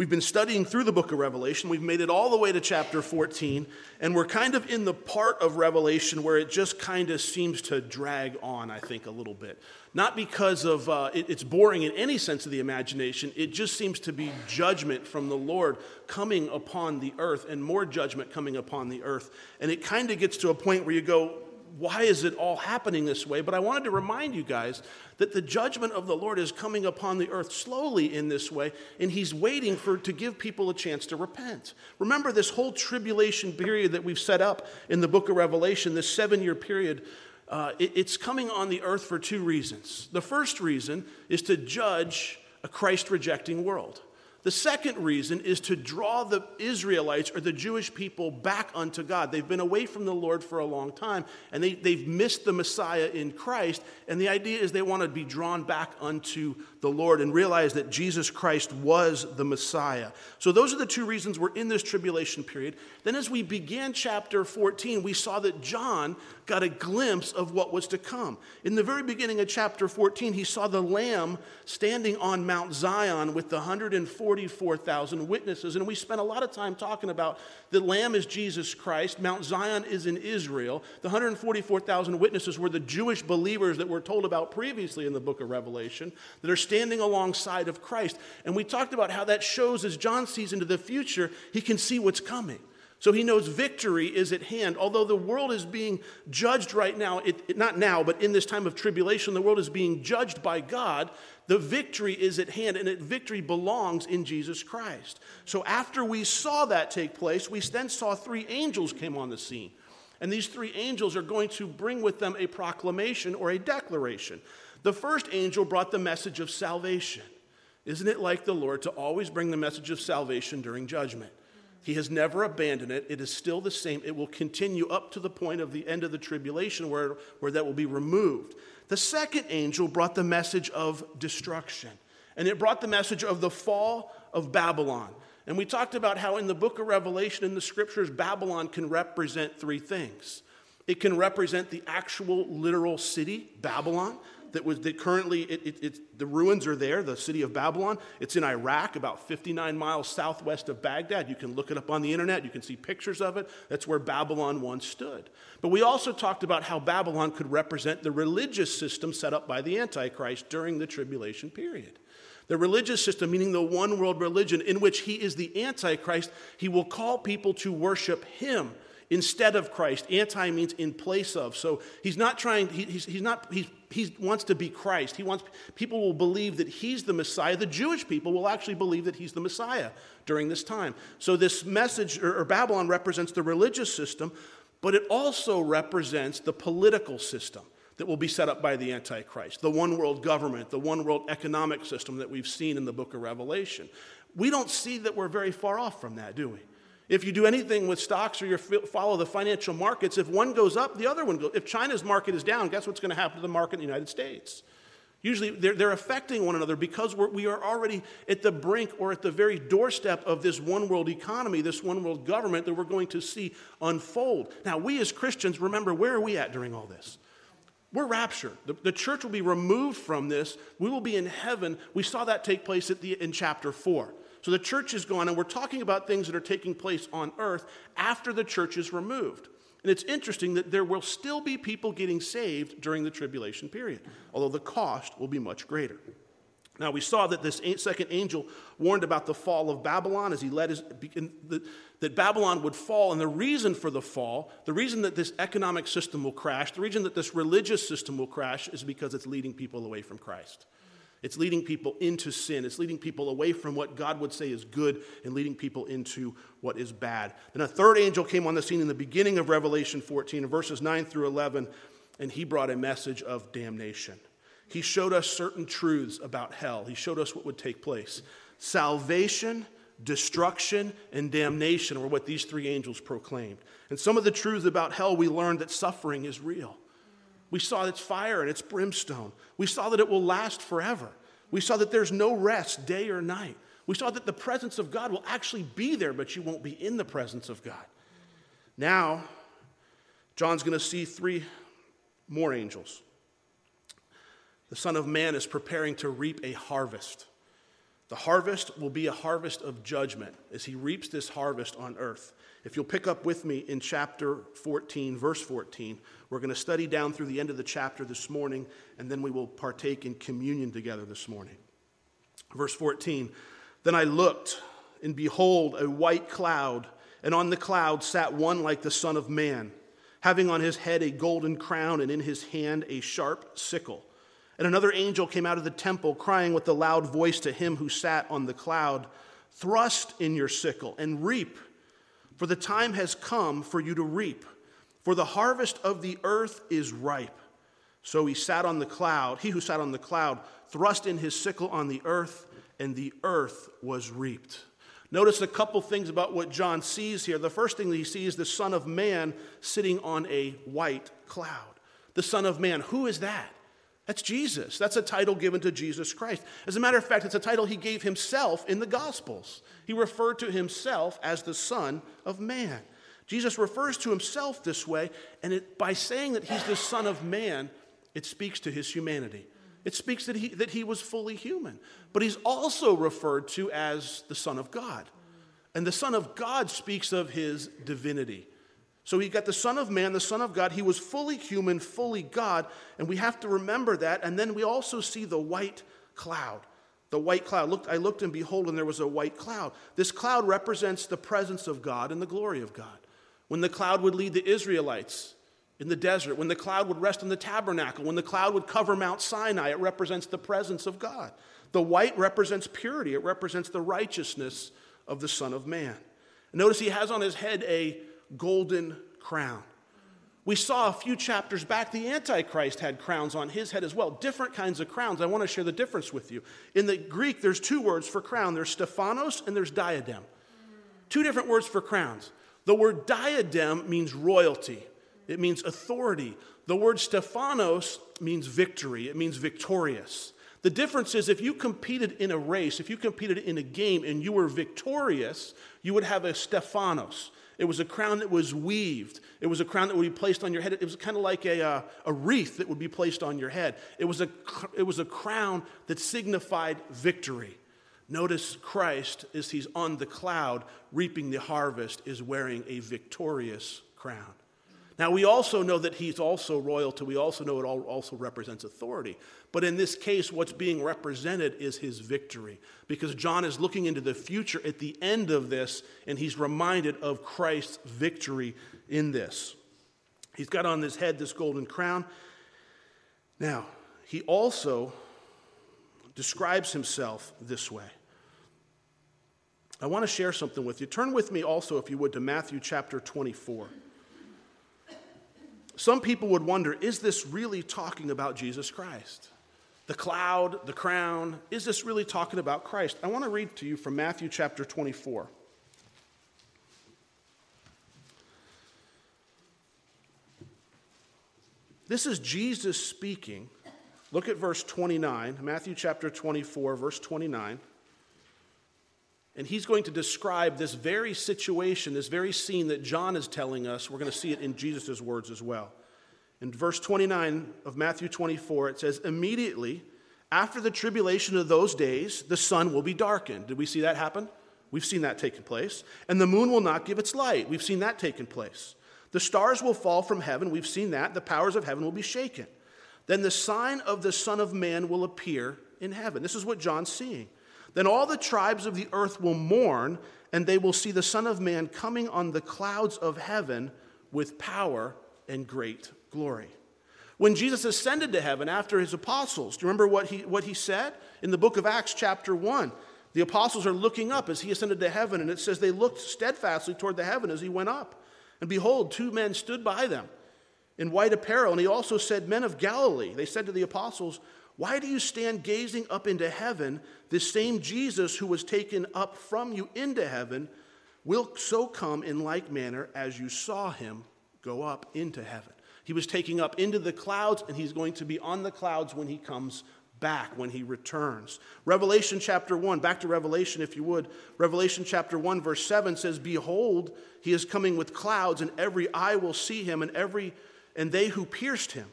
We've been studying through the book of Revelation. We've made it all the way to chapter 14, and we're kind of in the part of Revelation where it just kind of seems to drag on, I think, a little bit. Not because of uh, it, it's boring in any sense of the imagination, it just seems to be judgment from the Lord coming upon the earth and more judgment coming upon the earth. And it kind of gets to a point where you go, why is it all happening this way? But I wanted to remind you guys that the judgment of the Lord is coming upon the earth slowly in this way, and He's waiting for to give people a chance to repent. Remember this whole tribulation period that we've set up in the book of Revelation, this seven year period. Uh, it, it's coming on the earth for two reasons. The first reason is to judge a Christ rejecting world. The second reason is to draw the Israelites or the Jewish people back unto God. They've been away from the Lord for a long time and they, they've missed the Messiah in Christ. And the idea is they want to be drawn back unto the Lord and realize that Jesus Christ was the Messiah. So, those are the two reasons we're in this tribulation period. Then, as we began chapter 14, we saw that John got a glimpse of what was to come. In the very beginning of chapter 14, he saw the Lamb standing on Mount Zion with the 144,000 witnesses. And we spent a lot of time talking about the Lamb is Jesus Christ, Mount Zion is in Israel. The 144,000 witnesses were the Jewish believers that we're told about previously in the book of Revelation that are standing alongside of Christ. And we talked about how that shows as John sees into the future, he can see what's coming. So he knows victory is at hand. Although the world is being judged right now, it, it, not now, but in this time of tribulation, the world is being judged by God. The victory is at hand, and it, victory belongs in Jesus Christ. So after we saw that take place, we then saw three angels came on the scene. And these three angels are going to bring with them a proclamation or a declaration. The first angel brought the message of salvation. Isn't it like the Lord to always bring the message of salvation during judgment? He has never abandoned it. It is still the same. It will continue up to the point of the end of the tribulation where, where that will be removed. The second angel brought the message of destruction, and it brought the message of the fall of Babylon. And we talked about how in the book of Revelation, in the scriptures, Babylon can represent three things. It can represent the actual literal city, Babylon that was that currently it, it, the ruins are there, the city of Babylon. It's in Iraq, about 59 miles southwest of Baghdad. You can look it up on the internet. You can see pictures of it. That's where Babylon once stood. But we also talked about how Babylon could represent the religious system set up by the Antichrist during the tribulation period. The religious system, meaning the one world religion in which he is the Antichrist, he will call people to worship him instead of Christ. Anti means in place of. So he's not trying, he, he's, he's not, he's, he wants to be Christ. He wants, people will believe that he's the Messiah. The Jewish people will actually believe that he's the Messiah during this time. So this message, or, or Babylon represents the religious system, but it also represents the political system that will be set up by the Antichrist, the one world government, the one world economic system that we've seen in the book of Revelation. We don't see that we're very far off from that, do we? If you do anything with stocks or you follow the financial markets, if one goes up, the other one goes. If China's market is down, guess what's going to happen to the market in the United States? Usually they're, they're affecting one another because we're, we are already at the brink or at the very doorstep of this one world economy, this one world government that we're going to see unfold. Now, we as Christians, remember, where are we at during all this? We're raptured. The, the church will be removed from this. We will be in heaven. We saw that take place the, in chapter 4. So the church is gone, and we're talking about things that are taking place on earth after the church is removed. And it's interesting that there will still be people getting saved during the tribulation period, although the cost will be much greater. Now, we saw that this second angel warned about the fall of Babylon as he led his, that Babylon would fall. And the reason for the fall, the reason that this economic system will crash, the reason that this religious system will crash is because it's leading people away from Christ. It's leading people into sin. It's leading people away from what God would say is good and leading people into what is bad. Then a third angel came on the scene in the beginning of Revelation 14, verses 9 through 11, and he brought a message of damnation. He showed us certain truths about hell, he showed us what would take place. Salvation, destruction, and damnation were what these three angels proclaimed. And some of the truths about hell, we learned that suffering is real. We saw its fire and its brimstone. We saw that it will last forever. We saw that there's no rest day or night. We saw that the presence of God will actually be there, but you won't be in the presence of God. Now, John's going to see three more angels. The Son of Man is preparing to reap a harvest. The harvest will be a harvest of judgment as he reaps this harvest on earth. If you'll pick up with me in chapter 14, verse 14, we're going to study down through the end of the chapter this morning, and then we will partake in communion together this morning. Verse 14 Then I looked, and behold, a white cloud, and on the cloud sat one like the Son of Man, having on his head a golden crown, and in his hand a sharp sickle. And another angel came out of the temple, crying with a loud voice to him who sat on the cloud Thrust in your sickle and reap, for the time has come for you to reap, for the harvest of the earth is ripe. So he sat on the cloud, he who sat on the cloud, thrust in his sickle on the earth, and the earth was reaped. Notice a couple things about what John sees here. The first thing that he sees the Son of Man sitting on a white cloud. The Son of Man, who is that? That's Jesus. That's a title given to Jesus Christ. As a matter of fact, it's a title he gave himself in the Gospels. He referred to himself as the Son of Man. Jesus refers to himself this way, and it, by saying that he's the Son of Man, it speaks to his humanity. It speaks that he, that he was fully human. But he's also referred to as the Son of God. And the Son of God speaks of his divinity. So he got the Son of Man, the Son of God. He was fully human, fully God. And we have to remember that. And then we also see the white cloud. The white cloud. Look, I looked and behold, and there was a white cloud. This cloud represents the presence of God and the glory of God. When the cloud would lead the Israelites in the desert, when the cloud would rest in the tabernacle, when the cloud would cover Mount Sinai, it represents the presence of God. The white represents purity, it represents the righteousness of the Son of Man. Notice he has on his head a golden crown. We saw a few chapters back, the Antichrist had crowns on his head as well, different kinds of crowns. I want to share the difference with you. In the Greek, there's two words for crown there's Stephanos and there's diadem. Two different words for crowns. The word diadem means royalty, it means authority. The word Stephanos means victory, it means victorious. The difference is if you competed in a race, if you competed in a game and you were victorious, you would have a Stephanos. It was a crown that was weaved. It was a crown that would be placed on your head. It was kind of like a, uh, a wreath that would be placed on your head. It was, a, it was a crown that signified victory. Notice Christ, as he's on the cloud reaping the harvest, is wearing a victorious crown. Now, we also know that he's also royalty. We also know it also represents authority. But in this case, what's being represented is his victory. Because John is looking into the future at the end of this, and he's reminded of Christ's victory in this. He's got on his head this golden crown. Now, he also describes himself this way. I want to share something with you. Turn with me also, if you would, to Matthew chapter 24. Some people would wonder is this really talking about Jesus Christ? The cloud, the crown, is this really talking about Christ? I want to read to you from Matthew chapter 24. This is Jesus speaking. Look at verse 29, Matthew chapter 24, verse 29. And he's going to describe this very situation, this very scene that John is telling us. We're going to see it in Jesus' words as well. In verse 29 of Matthew 24, it says, Immediately after the tribulation of those days, the sun will be darkened. Did we see that happen? We've seen that taking place. And the moon will not give its light. We've seen that taking place. The stars will fall from heaven. We've seen that. The powers of heaven will be shaken. Then the sign of the Son of Man will appear in heaven. This is what John's seeing. Then all the tribes of the earth will mourn, and they will see the Son of Man coming on the clouds of heaven with power and great glory. When Jesus ascended to heaven after his apostles, do you remember what he, what he said? In the book of Acts, chapter 1, the apostles are looking up as he ascended to heaven, and it says they looked steadfastly toward the heaven as he went up. And behold, two men stood by them in white apparel, and he also said, Men of Galilee, they said to the apostles, why do you stand gazing up into heaven? This same Jesus who was taken up from you into heaven will so come in like manner as you saw him go up into heaven. He was taking up into the clouds, and he's going to be on the clouds when he comes back, when he returns. Revelation chapter 1, back to Revelation if you would. Revelation chapter 1, verse 7 says, Behold, he is coming with clouds, and every eye will see him, and every and they who pierced him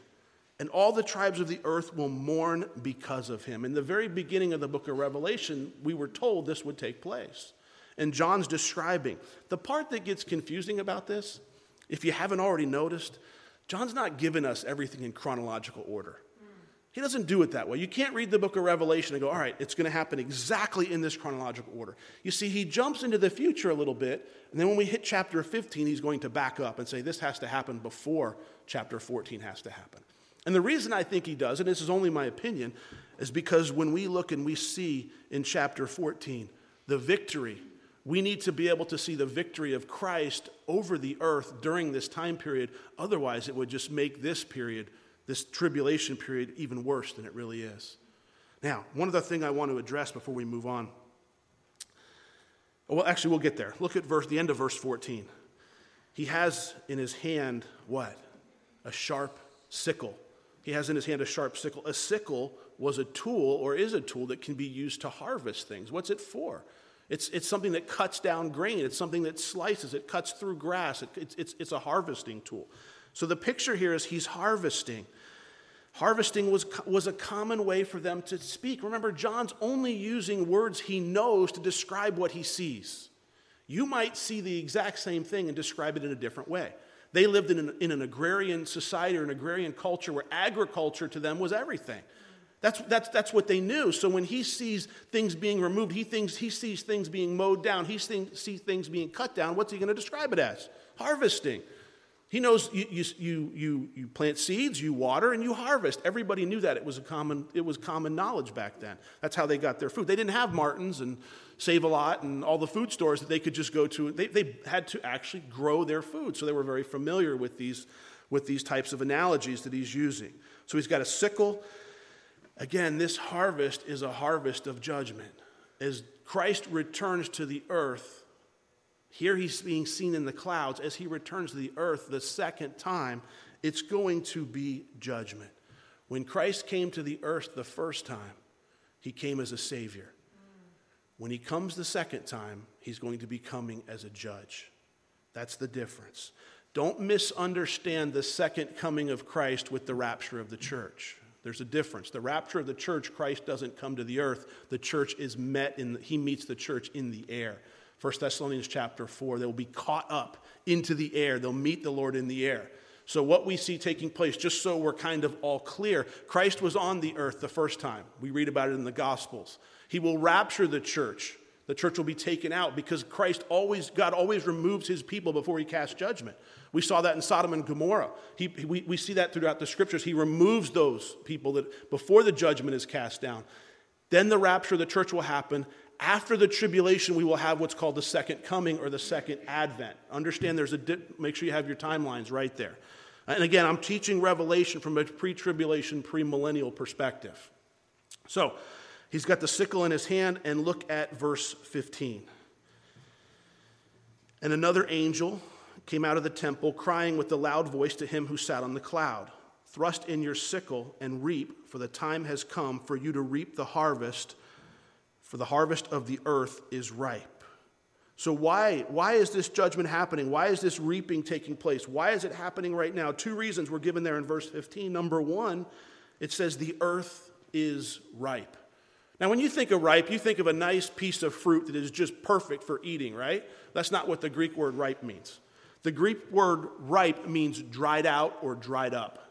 and all the tribes of the earth will mourn because of him. In the very beginning of the book of Revelation, we were told this would take place. And John's describing. The part that gets confusing about this, if you haven't already noticed, John's not giving us everything in chronological order. He doesn't do it that way. You can't read the book of Revelation and go, all right, it's going to happen exactly in this chronological order. You see, he jumps into the future a little bit, and then when we hit chapter 15, he's going to back up and say, this has to happen before chapter 14 has to happen. And the reason I think he does, and this is only my opinion, is because when we look and we see in chapter 14 the victory, we need to be able to see the victory of Christ over the earth during this time period. Otherwise, it would just make this period this tribulation period even worse than it really is. Now, one other thing I want to address before we move on. Well, actually, we'll get there. Look at verse, the end of verse 14. He has in his hand what? A sharp sickle. He has in his hand a sharp sickle. A sickle was a tool or is a tool that can be used to harvest things. What's it for? It's, it's something that cuts down grain, it's something that slices, it cuts through grass, it, it's, it's, it's a harvesting tool. So the picture here is he's harvesting. Harvesting was, was a common way for them to speak. Remember, John's only using words he knows to describe what he sees. You might see the exact same thing and describe it in a different way. They lived in an, in an agrarian society or an agrarian culture where agriculture to them was everything. That's, that's, that's what they knew. So when he sees things being removed, he, thinks, he sees things being mowed down, he sees things being cut down. What's he going to describe it as? Harvesting. He knows you, you, you, you, plant seeds, you water, and you harvest. Everybody knew that. It was, a common, it was common knowledge back then. That's how they got their food. They didn't have Martin's and Save a Lot and all the food stores that they could just go to. They, they had to actually grow their food. So they were very familiar with these, with these types of analogies that he's using. So he's got a sickle. Again, this harvest is a harvest of judgment. As Christ returns to the earth, here he's being seen in the clouds. As he returns to the earth the second time, it's going to be judgment. When Christ came to the earth the first time, he came as a savior. When he comes the second time, he's going to be coming as a judge. That's the difference. Don't misunderstand the second coming of Christ with the rapture of the church. There's a difference. The rapture of the church, Christ doesn't come to the earth. The church is met in, the, he meets the church in the air. 1 Thessalonians chapter 4. They'll be caught up into the air, they'll meet the Lord in the air. So, what we see taking place, just so we're kind of all clear, Christ was on the earth the first time. We read about it in the Gospels. He will rapture the church. The church will be taken out because Christ always, God always removes his people before he casts judgment. We saw that in Sodom and Gomorrah. He, we, we see that throughout the scriptures. He removes those people that before the judgment is cast down. Then the rapture of the church will happen, after the tribulation, we will have what's called the second coming or the second advent. Understand there's a dip, make sure you have your timelines right there. And again, I'm teaching Revelation from a pre tribulation, premillennial perspective. So, he's got the sickle in his hand, and look at verse 15. And another angel came out of the temple, crying with a loud voice to him who sat on the cloud Thrust in your sickle and reap, for the time has come for you to reap the harvest for the harvest of the earth is ripe. So, why, why is this judgment happening? Why is this reaping taking place? Why is it happening right now? Two reasons were given there in verse 15. Number one, it says the earth is ripe. Now, when you think of ripe, you think of a nice piece of fruit that is just perfect for eating, right? That's not what the Greek word ripe means. The Greek word ripe means dried out or dried up.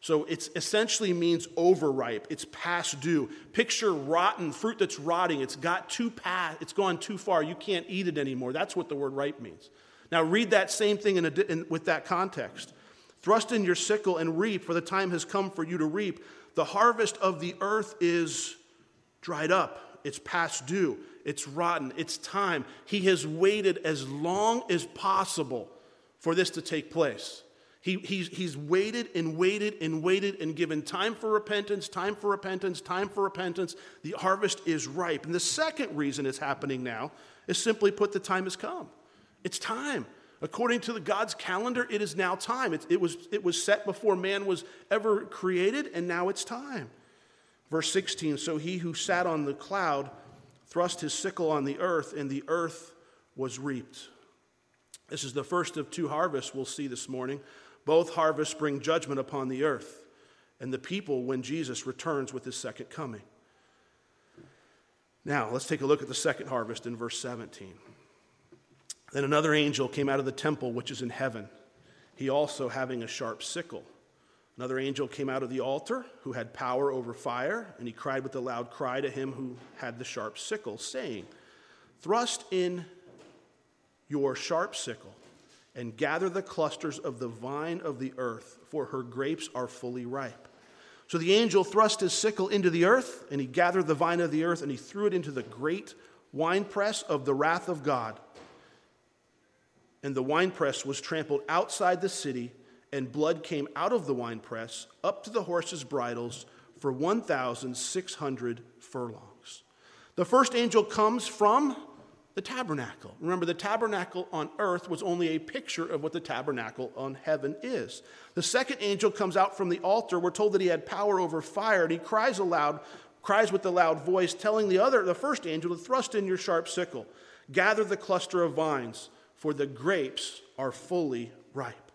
So it essentially means overripe. It's past due. Picture rotten fruit that's rotting. It's got too past. It's gone too far. You can't eat it anymore. That's what the word ripe means. Now read that same thing in a, in, with that context. Thrust in your sickle and reap, for the time has come for you to reap. The harvest of the earth is dried up. It's past due. It's rotten. It's time. He has waited as long as possible for this to take place. He, he's, he's waited and waited and waited and given time for repentance, time for repentance, time for repentance. The harvest is ripe. And the second reason it's happening now is simply put, the time has come. It's time. According to the God's calendar, it is now time. It, it, was, it was set before man was ever created, and now it's time. Verse 16 So he who sat on the cloud thrust his sickle on the earth, and the earth was reaped. This is the first of two harvests we'll see this morning. Both harvests bring judgment upon the earth. and the people when Jesus returns with his second coming. Now, let's take a look at the second harvest in verse 17. Then another angel came out of the temple which is in heaven, he also having a sharp sickle. Another angel came out of the altar who had power over fire, and he cried with a loud cry to him who had the sharp sickle, saying, Thrust in your sharp sickle and gather the clusters of the vine of the earth, for her grapes are fully ripe. So the angel thrust his sickle into the earth, and he gathered the vine of the earth, and he threw it into the great winepress of the wrath of God. And the winepress was trampled outside the city, and blood came out of the winepress up to the horses' bridles for 1,600 furlongs. The first angel comes from the tabernacle. Remember, the tabernacle on earth was only a picture of what the tabernacle on heaven is. The second angel comes out from the altar. We're told that he had power over fire, and he cries aloud, cries with a loud voice, telling the other, the first angel, to thrust in your sharp sickle, gather the cluster of vines, for the grapes are fully ripe.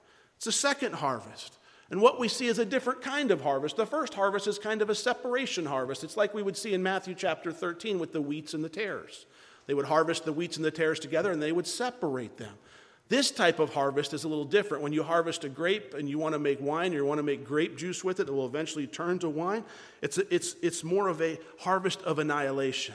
It's a second harvest. And what we see is a different kind of harvest. The first harvest is kind of a separation harvest. It's like we would see in Matthew chapter 13 with the wheats and the tares. They would harvest the wheats and the tares together and they would separate them. This type of harvest is a little different. When you harvest a grape and you want to make wine or you want to make grape juice with it, it will eventually turn to wine. It's, it's, it's more of a harvest of annihilation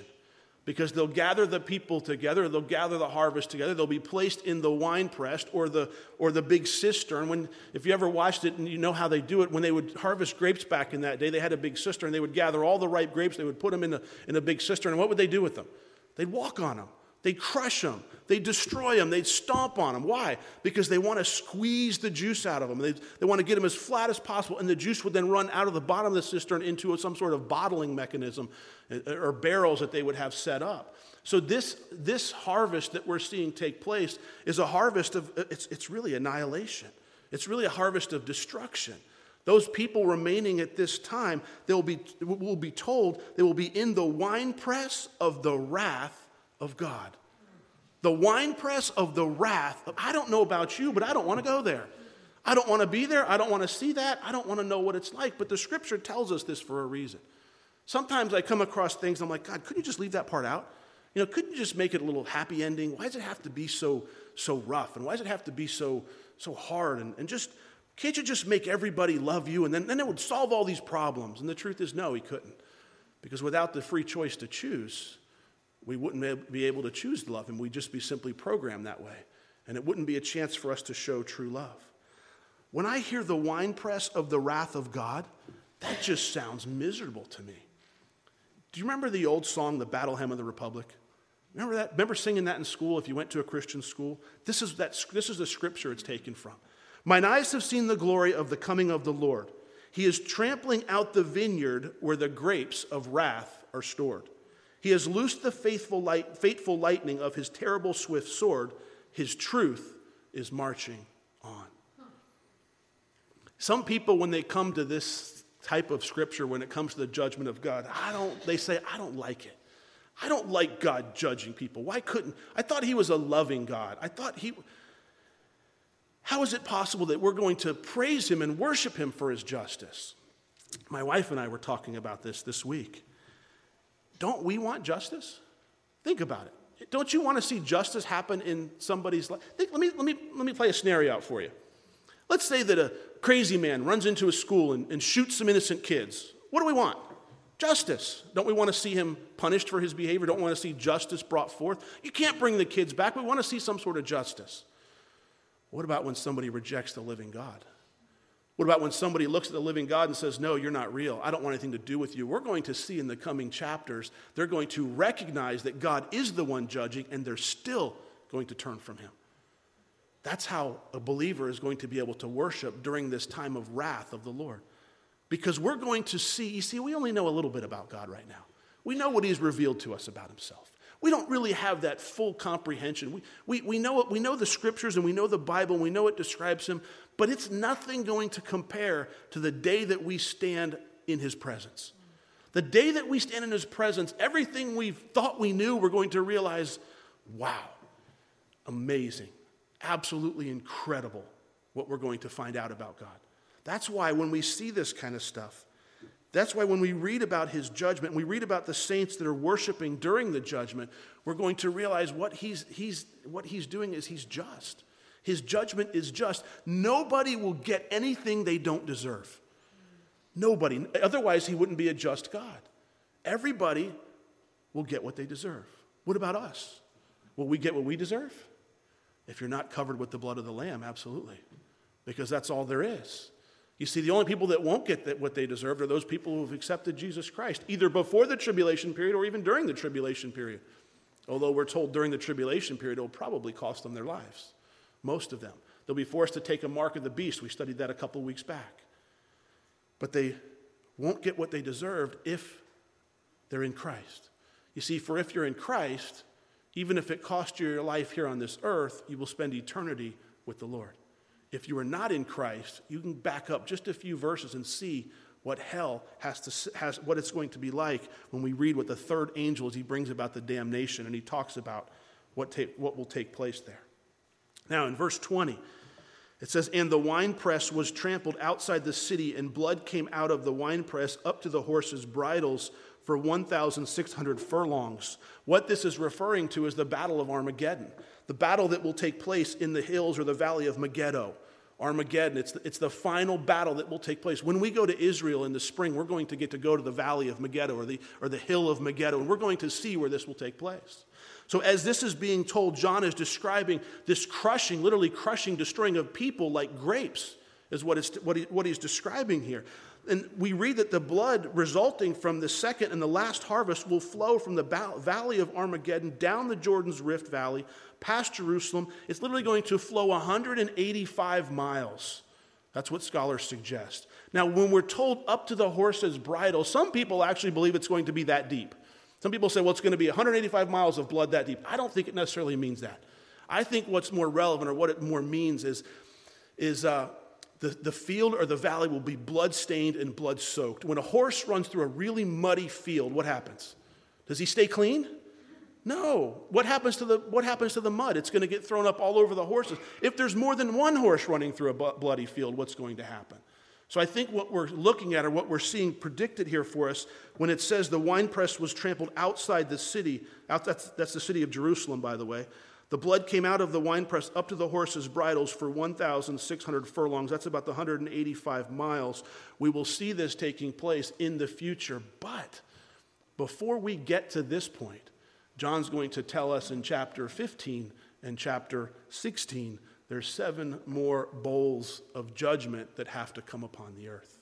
because they'll gather the people together, they'll gather the harvest together, they'll be placed in the wine press or the, or the big cistern. When, if you ever watched it and you know how they do it, when they would harvest grapes back in that day, they had a big cistern. They would gather all the ripe grapes, they would put them in a, in a big cistern, and what would they do with them? They'd walk on them. They'd crush them. They'd destroy them. They'd stomp on them. Why? Because they want to squeeze the juice out of them. They, they want to get them as flat as possible, and the juice would then run out of the bottom of the cistern into some sort of bottling mechanism or barrels that they would have set up. So, this, this harvest that we're seeing take place is a harvest of, uh, it's, it's really annihilation. It's really a harvest of destruction. Those people remaining at this time, they will be, will be told they will be in the winepress of the wrath of God. The winepress of the wrath. Of, I don't know about you, but I don't want to go there. I don't want to be there. I don't want to see that. I don't want to know what it's like. But the scripture tells us this for a reason. Sometimes I come across things, I'm like, God, couldn't you just leave that part out? You know, couldn't you just make it a little happy ending? Why does it have to be so, so rough? And why does it have to be so, so hard? And, and just, can't you just make everybody love you? And then, then it would solve all these problems. And the truth is, no, he couldn't. Because without the free choice to choose, we wouldn't be able to choose to love him. We'd just be simply programmed that way. And it wouldn't be a chance for us to show true love. When I hear the winepress of the wrath of God, that just sounds miserable to me. Do you remember the old song, The Battle Hymn of the Republic? Remember that? Remember singing that in school if you went to a Christian school? This is, that, this is the scripture it's taken from. Mine eyes have seen the glory of the coming of the Lord. He is trampling out the vineyard where the grapes of wrath are stored. He has loosed the faithful light, fateful lightning of his terrible swift sword. His truth is marching on. Some people, when they come to this type of scripture, when it comes to the judgment of God, I don't, they say, I don't like it. I don't like God judging people. Why couldn't? I thought he was a loving God. I thought he. How is it possible that we're going to praise him and worship him for his justice? My wife and I were talking about this this week. Don't we want justice? Think about it. Don't you want to see justice happen in somebody's life? Think, let, me, let, me, let me play a scenario out for you. Let's say that a crazy man runs into a school and, and shoots some innocent kids. What do we want? Justice. Don't we want to see him punished for his behavior? Don't we want to see justice brought forth? You can't bring the kids back. We want to see some sort of justice. What about when somebody rejects the living God? What about when somebody looks at the living God and says, No, you're not real. I don't want anything to do with you. We're going to see in the coming chapters, they're going to recognize that God is the one judging and they're still going to turn from him. That's how a believer is going to be able to worship during this time of wrath of the Lord. Because we're going to see, you see, we only know a little bit about God right now. We know what He's revealed to us about Himself. We don't really have that full comprehension. We, we, we, know, it, we know the scriptures and we know the Bible and we know it describes Him, but it's nothing going to compare to the day that we stand in his presence. The day that we stand in his presence, everything we thought we knew, we're going to realize wow, amazing, absolutely incredible what we're going to find out about God. That's why when we see this kind of stuff, that's why when we read about his judgment, we read about the saints that are worshiping during the judgment, we're going to realize what he's, he's, what he's doing is he's just. His judgment is just. Nobody will get anything they don't deserve. Nobody. Otherwise, he wouldn't be a just God. Everybody will get what they deserve. What about us? Will we get what we deserve? If you're not covered with the blood of the Lamb, absolutely. Because that's all there is. You see, the only people that won't get what they deserve are those people who have accepted Jesus Christ, either before the tribulation period or even during the tribulation period. Although we're told during the tribulation period it will probably cost them their lives, most of them. They'll be forced to take a mark of the beast. We studied that a couple weeks back. But they won't get what they deserved if they're in Christ. You see, for if you're in Christ, even if it costs you your life here on this earth, you will spend eternity with the Lord if you are not in Christ, you can back up just a few verses and see what hell has to has what it's going to be like when we read what the third angel is he brings about the damnation and he talks about what what will take place there. Now in verse 20 it says and the winepress was trampled outside the city and blood came out of the winepress up to the horses bridles for 1600 furlongs. What this is referring to is the battle of Armageddon the battle that will take place in the hills or the valley of Megiddo. Armageddon. It's the, it's the final battle that will take place. When we go to Israel in the spring, we're going to get to go to the valley of Megiddo or the, or the hill of Megiddo, and we're going to see where this will take place. So, as this is being told, John is describing this crushing, literally crushing, destroying of people like grapes, is what, what, he, what he's describing here. And we read that the blood resulting from the second and the last harvest will flow from the valley of Armageddon down the Jordan's Rift Valley past Jerusalem. It's literally going to flow 185 miles. That's what scholars suggest. Now, when we're told up to the horse's bridle, some people actually believe it's going to be that deep. Some people say, well, it's going to be 185 miles of blood that deep. I don't think it necessarily means that. I think what's more relevant or what it more means is, is uh, the, the field or the valley will be blood stained and blood soaked. When a horse runs through a really muddy field, what happens? Does he stay clean? No. What happens to the, what happens to the mud? It's going to get thrown up all over the horses. If there's more than one horse running through a bloody field, what's going to happen? So I think what we're looking at or what we're seeing predicted here for us when it says the winepress was trampled outside the city, out, that's, that's the city of Jerusalem, by the way. The blood came out of the winepress up to the horses' bridles for 1,600 furlongs. That's about the 185 miles. We will see this taking place in the future. But before we get to this point, John's going to tell us in chapter 15 and chapter 16 there's seven more bowls of judgment that have to come upon the earth.